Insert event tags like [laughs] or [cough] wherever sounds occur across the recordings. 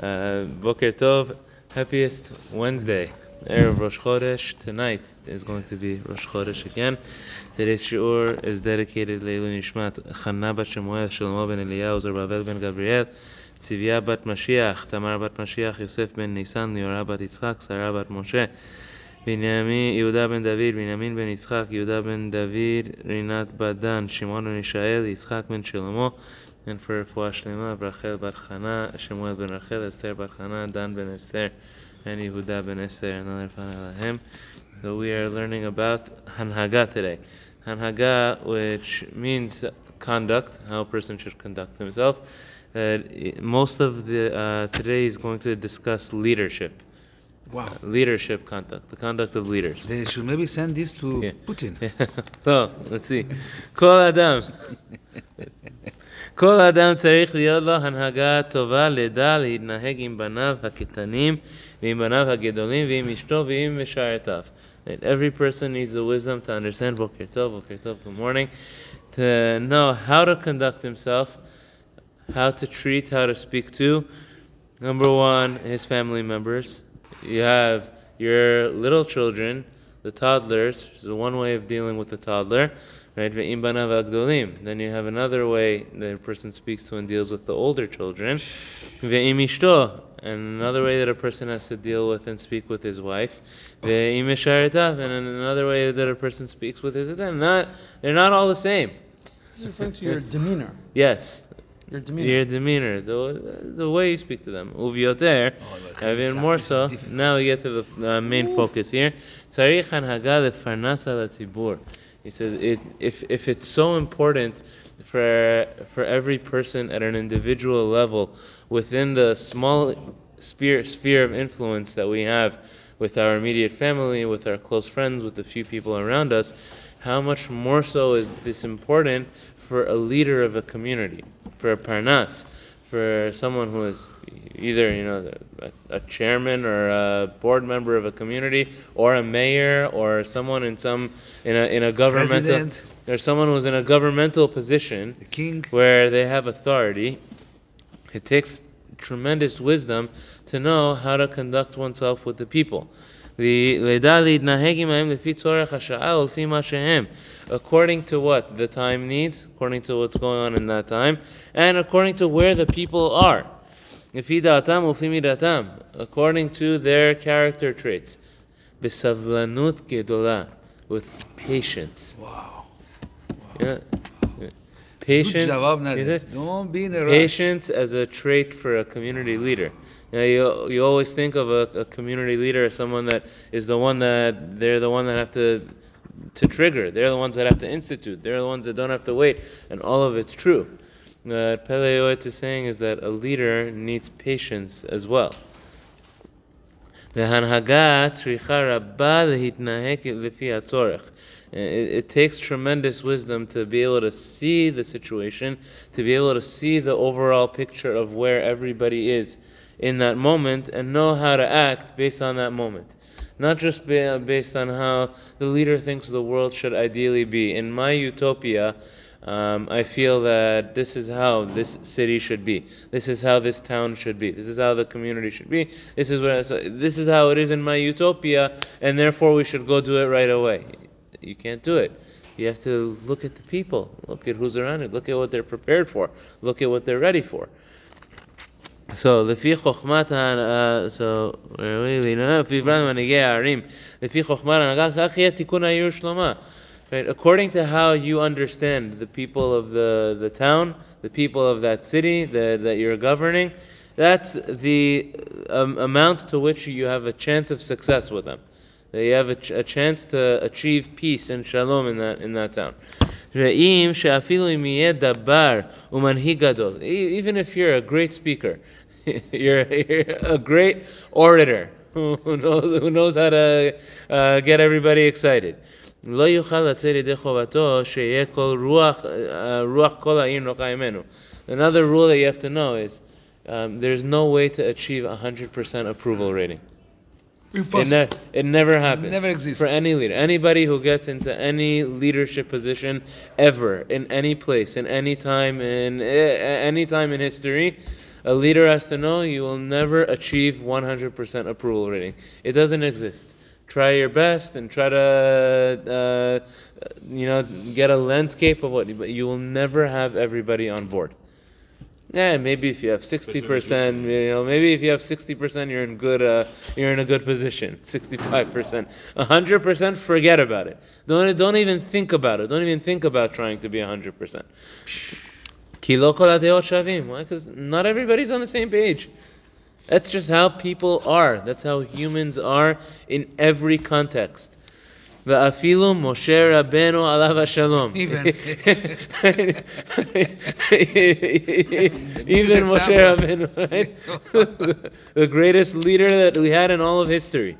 Uh, Boker Tov, happiest Wednesday. Erev Rosh Chodesh. Tonight is going to be Rosh Chodesh again. Today's shiur is dedicated Leilu Nishmat Chana bat Shemuel, Shlomo ben Eliyahu, Zerubbabel ben Gabriel, Tzivia bat Mashiach, Tamar bat Mashiach, Yosef ben Nisan, Liora bat Yitzchak, Sarah bat Moshe, Binyamin, Yehuda ben David, Binyamin ben Yitzchak, Yehuda ben David, Rinat Badan, Shimon ben Yishael, Yitzchak ben Shlomo, and for Refuah Shlema Brachel Rachel Bar Chana, Shemuel ben Rachel, Esther Bar Chana, Dan ben Esther, and Yehuda ben Esther, and other Lahem. So we are learning about Hanhaga today. Hanhaga, which means conduct, how a person should conduct himself. Uh, most of the uh, today is going to discuss leadership. Wow. Uh, leadership conduct, the conduct of leaders. They should maybe send this to yeah. Putin. Yeah. [laughs] so let's see. Call Adam. [laughs] כל אדם צריך להיות לו הנהגה טובה, לדע להתנהג עם בניו הקטנים, ועם בניו הגדולים, ועם אשתו, ועם משרתיו. Right? Every person needs the wisdom to understand, בוקר טוב, בוקר טוב, good morning, to know how to conduct himself, how to treat, how to speak to. Number one, his family members. You have your little children, the toddlers. So one way of dealing with the toddler, right? Ve'im banav agdolim. Then you have another way that a person speaks to and deals with the older children. Ve'im ishto. And another way that a person has to deal with and speak with his wife. Ve'im misharetav. And another way that a person speaks with his Not, they're not all the same. This is referring to your demeanor. Yes, Your demeanor. your demeanor, the, the way you speak to them. Uvioter, Oh, even this more so. Now we get to the uh, main focus here. Tzarich hanhaga lefarnasa latzibur. He says it, if if it's so important for for every person at an individual level within the small sphere sphere of influence that we have with our immediate family, with our close friends, with the few people around us, how much more so is this important for a leader of a community, for a parnas, for someone who is either you know a, a chairman or a board member of a community, or a mayor, or someone in some in a in a governmental President. or someone who's in a governmental position The king. where they have authority. It takes tremendous wisdom to know how to conduct oneself with the people. The לידע להתנהג עמהם לפי צורך השעה ולפי מה שהם. According to what the time needs, according to what's going on in that time, and according to where the people are. לפי דעתם ולפי מידתם, according to their character traits. בסבלנות גדולה, with patience. Wow. Yeah. Patience. זוג ג'וואב נדה. is it? Don't be in a rush. Patience as a trait for a community leader. You, know, you, you always think of a, a community leader as someone that is the one that they're the one that have to to trigger. They're the ones that have to institute. They're the ones that don't have to wait. And all of it's true. Uh, what Pele is saying is that a leader needs patience as well. Uh, it, it takes tremendous wisdom to be able to see the situation, to be able to see the overall picture of where everybody is in that moment and know how to act based on that moment. Not just based on how the leader thinks the world should ideally be. In my utopia, um, I feel that this is how this city should be. This is how this town should be. This is how the community should be. This is what I, this is how it is in my utopia, and therefore we should go do it right away. You can't do it. You have to look at the people. Look at who's around you. Look at what they're prepared for. Look at what they're ready for. So, לפי חוכמת ה... So, where are we? לפי בן מנהיגי הערים, לפי חוכמת ההנהגה, כך יהיה תיקון העיר שלמה. Right? According to how you understand the people of the, the town, the people of that city that, that you're governing, that's the um, amount to which you have a chance of success with them. That you have a, ch- a chance to achieve peace and shalom in that, in that town. ואם שאפילו אם יהיה דבר ומנהיג גדול, e- even if you're a great speaker, [laughs] you're, you're a great orator [laughs] who who knows, who knows how to uh, get everybody excited. לא יוכל לצאת ידי חובתו שיהיה כל רוח, uh, רוח כל העיר נוחה ממנו. Another rule that you have to know is um, there's no way to achieve 100% approval rating. It, Impossible. ne- it never happens. Never exists. For any leader. Anybody who gets into any leadership position ever, in any place, in any time, in eh, any time in history, a leader has to know you will never achieve 100% approval rating. It doesn't exist. Try your best and try to, uh, you know, get a landscape of what, but you will never have everybody on board. Yeah, maybe if you have sixty percent, you know, maybe if you have sixty percent, you're in good, uh, you're in a good position. [laughs] Sixty-five percent, hundred percent, forget about it. Don't don't even think about it. Don't even think about trying to be hundred percent. Because not everybody's on the same page. That's just how people are. That's how humans are in every context. ואפילו משה רבנו עליו השלום. Even. [laughs] Even Moshe Rabbeinu, right? [laughs] the greatest leader that we had in all of history.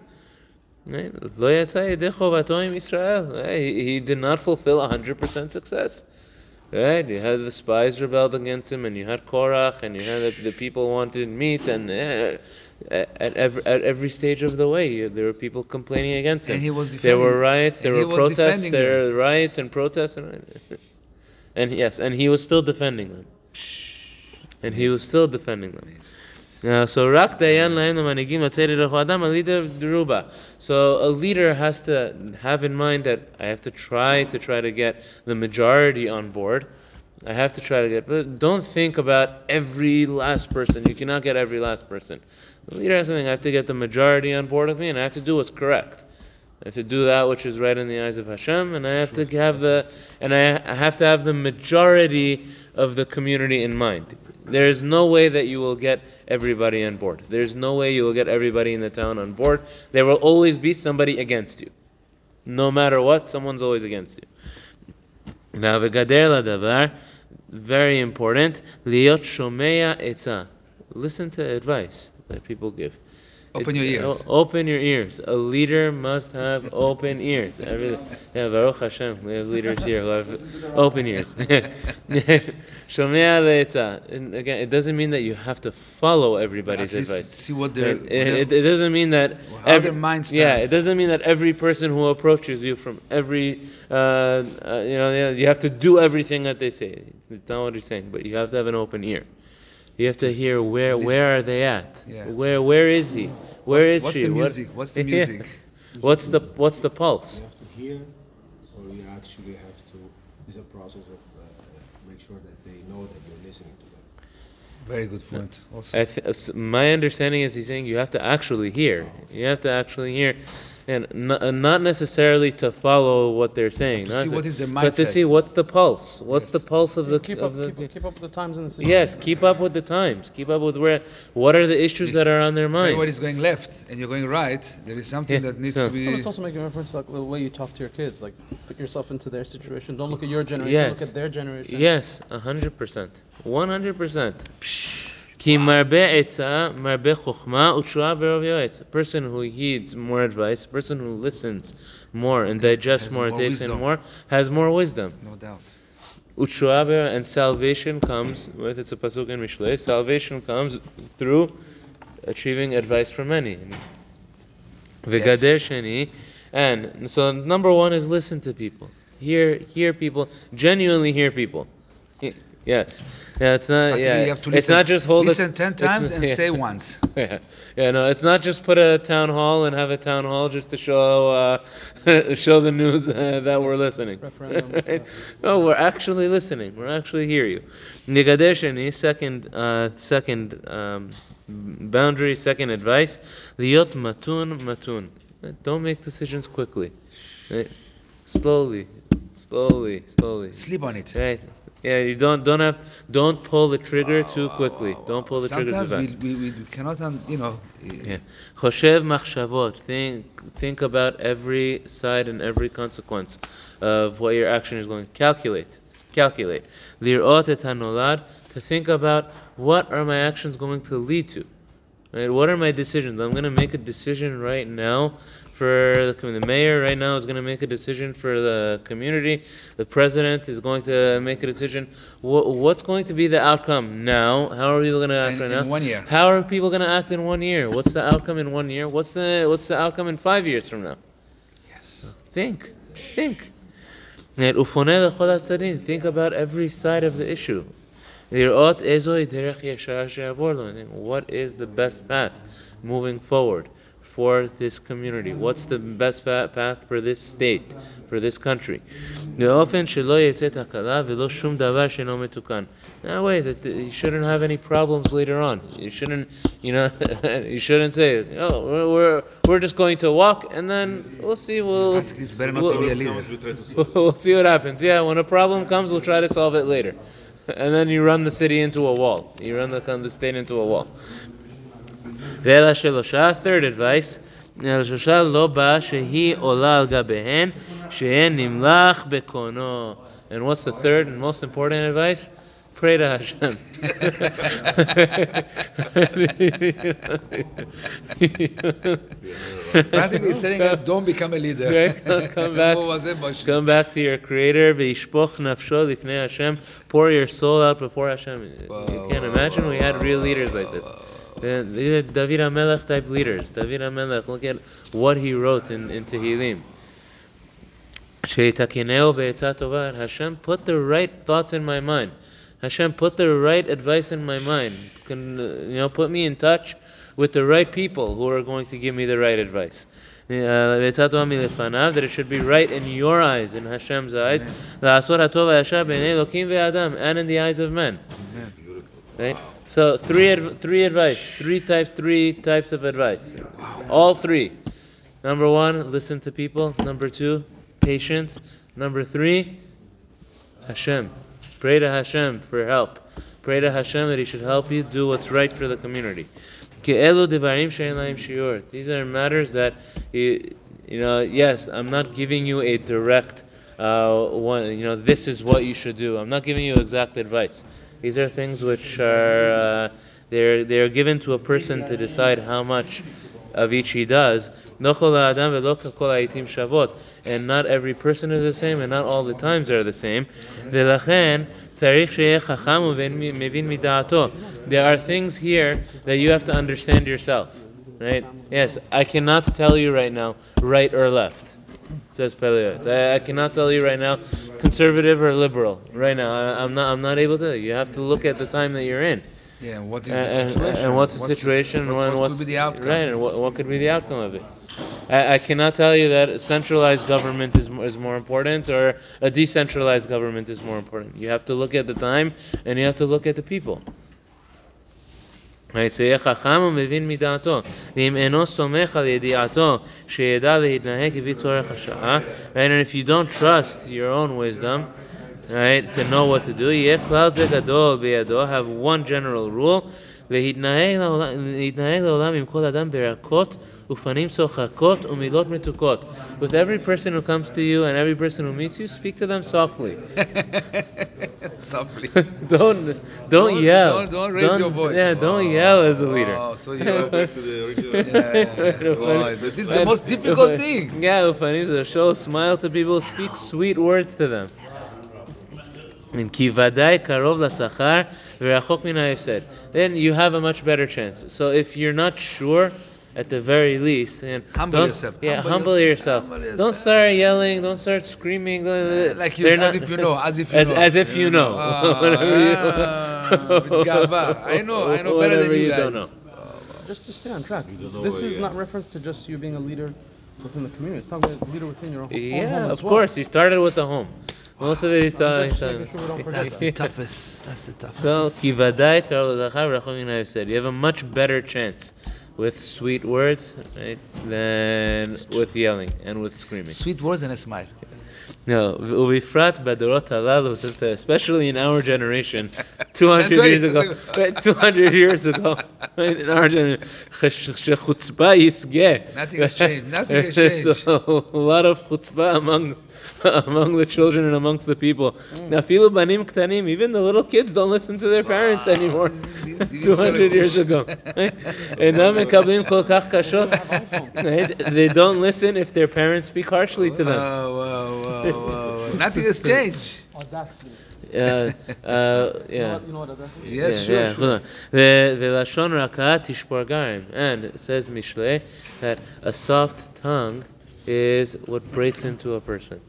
Right? לא יצא ידי חובתו עם ישראל. Right? He, he did not fulfill 100% success. Right? You had the spies rebelled against him, and you had Korach, and you had the, the people wanted meat, and uh, at, every, at every stage of the way, there were people complaining against him. And he was there were riots, there were protests, there were riots and protests, and, and yes, and he was still defending them. And he was still defending them. So rak dayan manigim adam a. So a leader has to have in mind that I have to try to try to get the majority on board. I have to try to get, but don't think about every last person. You cannot get every last person. The leader has something. I have to get the majority on board with me, and I have to do what's correct. I have to do that which is right in the eyes of Hashem, and I have to have the, and I have to have the majority of the community in mind. There is no way that you will get everybody on board. There's no way you will get everybody in the town on board. There will always be somebody against you. No matter what, someone's always against you. Now, very important. Listen to advice that people give. Open your ears. Open your ears. A leader must have open ears. Every, yeah, Baruch Hashem, we have leaders here who have open ears. [laughs] And again, it doesn't mean that you have to follow everybody's advice. see what their- It, it, it doesn't mean that how their mind Yeah, it doesn't mean that every person who approaches you from every, uh, uh, you know, you have to do everything that they say. It's not what he's saying, but you have to have an open ear. You have to hear where where are they at? Yeah. Where where is he? Where What's- is what's she? the What- music? What's the Yeah. [laughs] music? What's the what's the pulse? You have to hear, or you actually have to. It's a process of uh, make sure that they know that you're listening to them. Very good point. Also. I th- my understanding is he's saying you have to actually hear. You have to actually hear, and n- uh, not necessarily to follow what they're saying. to not see what is their But to see what's the pulse. What's the pulse of the keep of up, the keep, up- keep up with the times and the situation. Yes, keep up with the times. Keep up with where. What are the issues that are on their If mind? everybody's going left and you're going right, there is something Yeah, that needs so- to Well, be. it's also making reference to like, the way you talk to your kids. Like, put yourself into their situation. Don't look at your generation. Yes. Look at their generation. Yes, a hundred percent, one hundred percent. Ki marbe etza, marbe chokhma, utshuah A Person who heeds more advice, person who listens more and digests more, more takes in more, has more wisdom. No doubt. Utshuah and salvation comes with it's a pasuk in Mishle. Salvation comes through achieving advice from many. V'gader and so number one is listen to people, hear hear people, genuinely hear people. Yes. Yeah, it's not. Practically, Yeah, you have to it's not just hold. a- listen ten times and yeah. [laughs] say once. Yeah, yeah, no, it's not just put a town hall and have a town hall just to show uh, [laughs] show the news uh, that we're listening. Referendum, Right? [laughs] No, we're actually listening. We're actually hear you. Nigader sheni, second uh, second um, boundary, second advice. Liot matun matun. Don't make decisions quickly. Right? Slowly, slowly, slowly. Sleep on it. Right. Yeah, you don't don't have don't pull the trigger too quickly. Don't pull the trigger too Sometimes fast. we, we, we cannot, you know. Yeah. Choshev machshavot. Think think about every side and every consequence of what your action is going. Calculate. Calculate. Lirot. To think about what are my actions going to lead to. Right? What are my decisions? I'm going to make a decision right now for the, commu- the mayor. Right now is going to make a decision for the community. The president is going to make a decision. Wha what's going to be the outcome now? How are people going to act In- right in now? one year. How are people going to act in one year? What's the outcome in one year? What's the what's the outcome in five years from now? Yes. Think, think. ופונה לכל הצדדים. Think about every side of the issue. לראות איזוהי דרך ישר שיעבור לו. And What is the best path moving forward for this community? What's the best path for this state, for this country? That way, that you shouldn't have any problems later on. You shouldn't, you know, [laughs] you shouldn't say, oh, we're, we're, we're just going to walk, and then we'll see. We'll, it's better not we'll, to be a leader. [laughs] we'll see what happens. Yeah, when a problem comes, we'll try to solve it later. [laughs] And then you run the city into a wall. You run the, the state into a wall. ואלא שלושה, third advice, אלא שלושה לא בא שהיא עולה על גביהן, שהן נמלח בקונו. And what's the third and most important advice? Pray to Hashem. Practically, he's telling us, don't become a leader. Right? Come back. [laughs] הוא הזה בשביל- Come back to your creator, וישפוך נפשו לפני Hashem. Pour your soul out before Hashem. You can't imagine we had real leaders like this. Uh, David Amelech type leaders. David Amelech, look at what he wrote in, in Tehillim. Hashem put the right thoughts in my mind. Hashem put the right advice in my mind. Can, uh, you know, put me in touch with the right people who are going to give me the right advice. Uh, that it should be right in your eyes, in Hashem's eyes, and in the eyes of men. Right? So three adv- three advice, three types, three types of advice. All three. Number one, listen to people. Number two, patience. Number three, Hashem. Pray to Hashem for help. Pray to Hashem that He should help you do what's right for the community. These are matters that you, you know. Yes, I'm not giving you a direct uh, one. You know, this is what you should do. I'm not giving you exact advice. These are things which are uh, they're they're given to a person to decide how much of each he does. And not every person is the same, and not all the times are the same. There are things here that you have to understand yourself. Right? Yes, I cannot tell you right now, right or left, says Pele Yoetz. I, I cannot tell you right now conservative or liberal. Right now, I, I'm not. I'm not able to. You have to look at the time that you're in. Yeah, what is the and- situation? and what's the situation? What, and what could be the outcome? Right, and what, what could be the outcome of it? I, I cannot tell you that a centralized government is is more important or a decentralized government is more important. You have to look at the time and you have to look at the people. Right, so יהיה חכם ומבין מדעתו, ואם אינו סומך על ידיעתו, שידע להתנהג כפי צורך השעה, right, and if you don't trust your own wisdom, right, to know what to do, יהיה כלל זה גדול בידו, have one general rule, להתנהג לעולם, להתנהג לעולם עם כל אדם ברכות ופנים צוחקות ומילות מתוקות. With every person who comes to you and every person who meets you, speak to them softly. [laughs] Softly. [laughs] don't don't Don't- yell. don't- don't raise your voice. Yeah, don't Oh. yell as a leader. Oh, so you. yeah, [laughs] boy, this is the most difficult thing. Yeah, ופנים זה show smile to people, speak sweet words to them. And kivadai. Then you have a much better chance. So if you're not sure, at the very least, and humble yourself. Yeah, humble, humble yourself. yourself. Humble. Don't start yelling. Don't start screaming. Uh, like you, as not, if you know. As if you as, know. As if you, know. Uh. [laughs] I know. I know better than you, you guys. Don't know. Just to stay on track. This is yeah. not reference to just you being a leader within the community. It's not a leader within your own, yeah, home. Yeah, of well. course. You started with the home most of that's the toughest. That's the toughest. Well, kivadai karlo said you have a much better chance with sweet words right, than with yelling and with screaming. Sweet words and a smile. No, ubifrat badorot halalu, especially in our generation, [laughs] 200 years ago, [laughs] 200 years ago, in our chutzpah yisge. Nothing has changed. Nothing changed. So, a lot of chutzpah among among the children and amongst the people. Hmm. Nafilu banim ktanim. Even the little kids don't listen to their parents anymore. Two hundred years ago. they don't listen if their parents speak harshly to them. Nothing has changed. Uh, uh, yes, sure, sure. And it says Mishle that a soft tongue is what breaks into a person.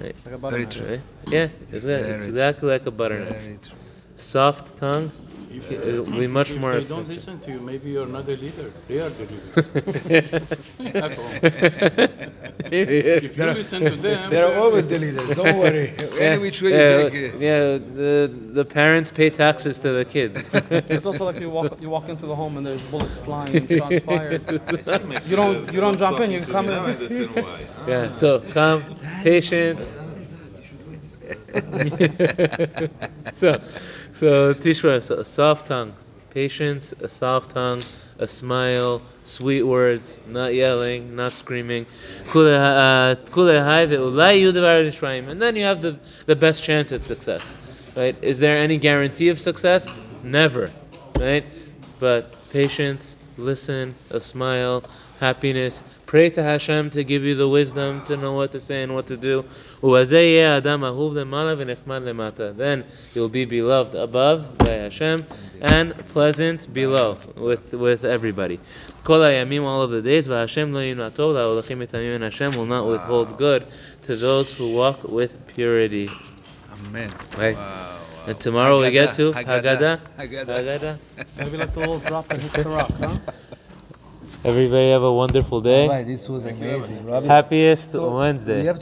Right. It's like a butternut. Very. True. Right? Yeah, it's, it's, it's exactly like a butter knife. Soft tongue if, uh, it'll be much if more they don't listen to you, maybe you're not a leader. They are the leader. At home. If you listen to them, [laughs] They're always the leaders. Don't [laughs] worry. Any which way yeah, you take it. yeah, the the parents pay taxes to the kids. [laughs] It's also like you walk you walk into the home and there's bullets flying, shots fired. You don't you don't jump in. You come Now I in. understand why. yeah, so calm, patient. [laughs] so, so Tishra, so a soft tongue, patience, a soft tongue, a smile, sweet words, not yelling, not screaming. Uh. And then you have the, the best chance at success. Right? Is there any guarantee of success? Never. Right? But patience, listen, a smile, happiness. Pray to Hashem to give you the wisdom to know what to say and what to do. Then you'll be beloved above by Hashem and pleasant below with, with everybody. All of the days, Hashem will not withhold good to those who walk with purity. Amen. Right? Wow. And tomorrow Haggadah, we get to Haggadah. Haggadah. Haggadah. Haggadah. Maybe let the ball drop and hit the rock, huh? [laughs] Everybody have a wonderful day. This was amazing. Happiest so Wednesday.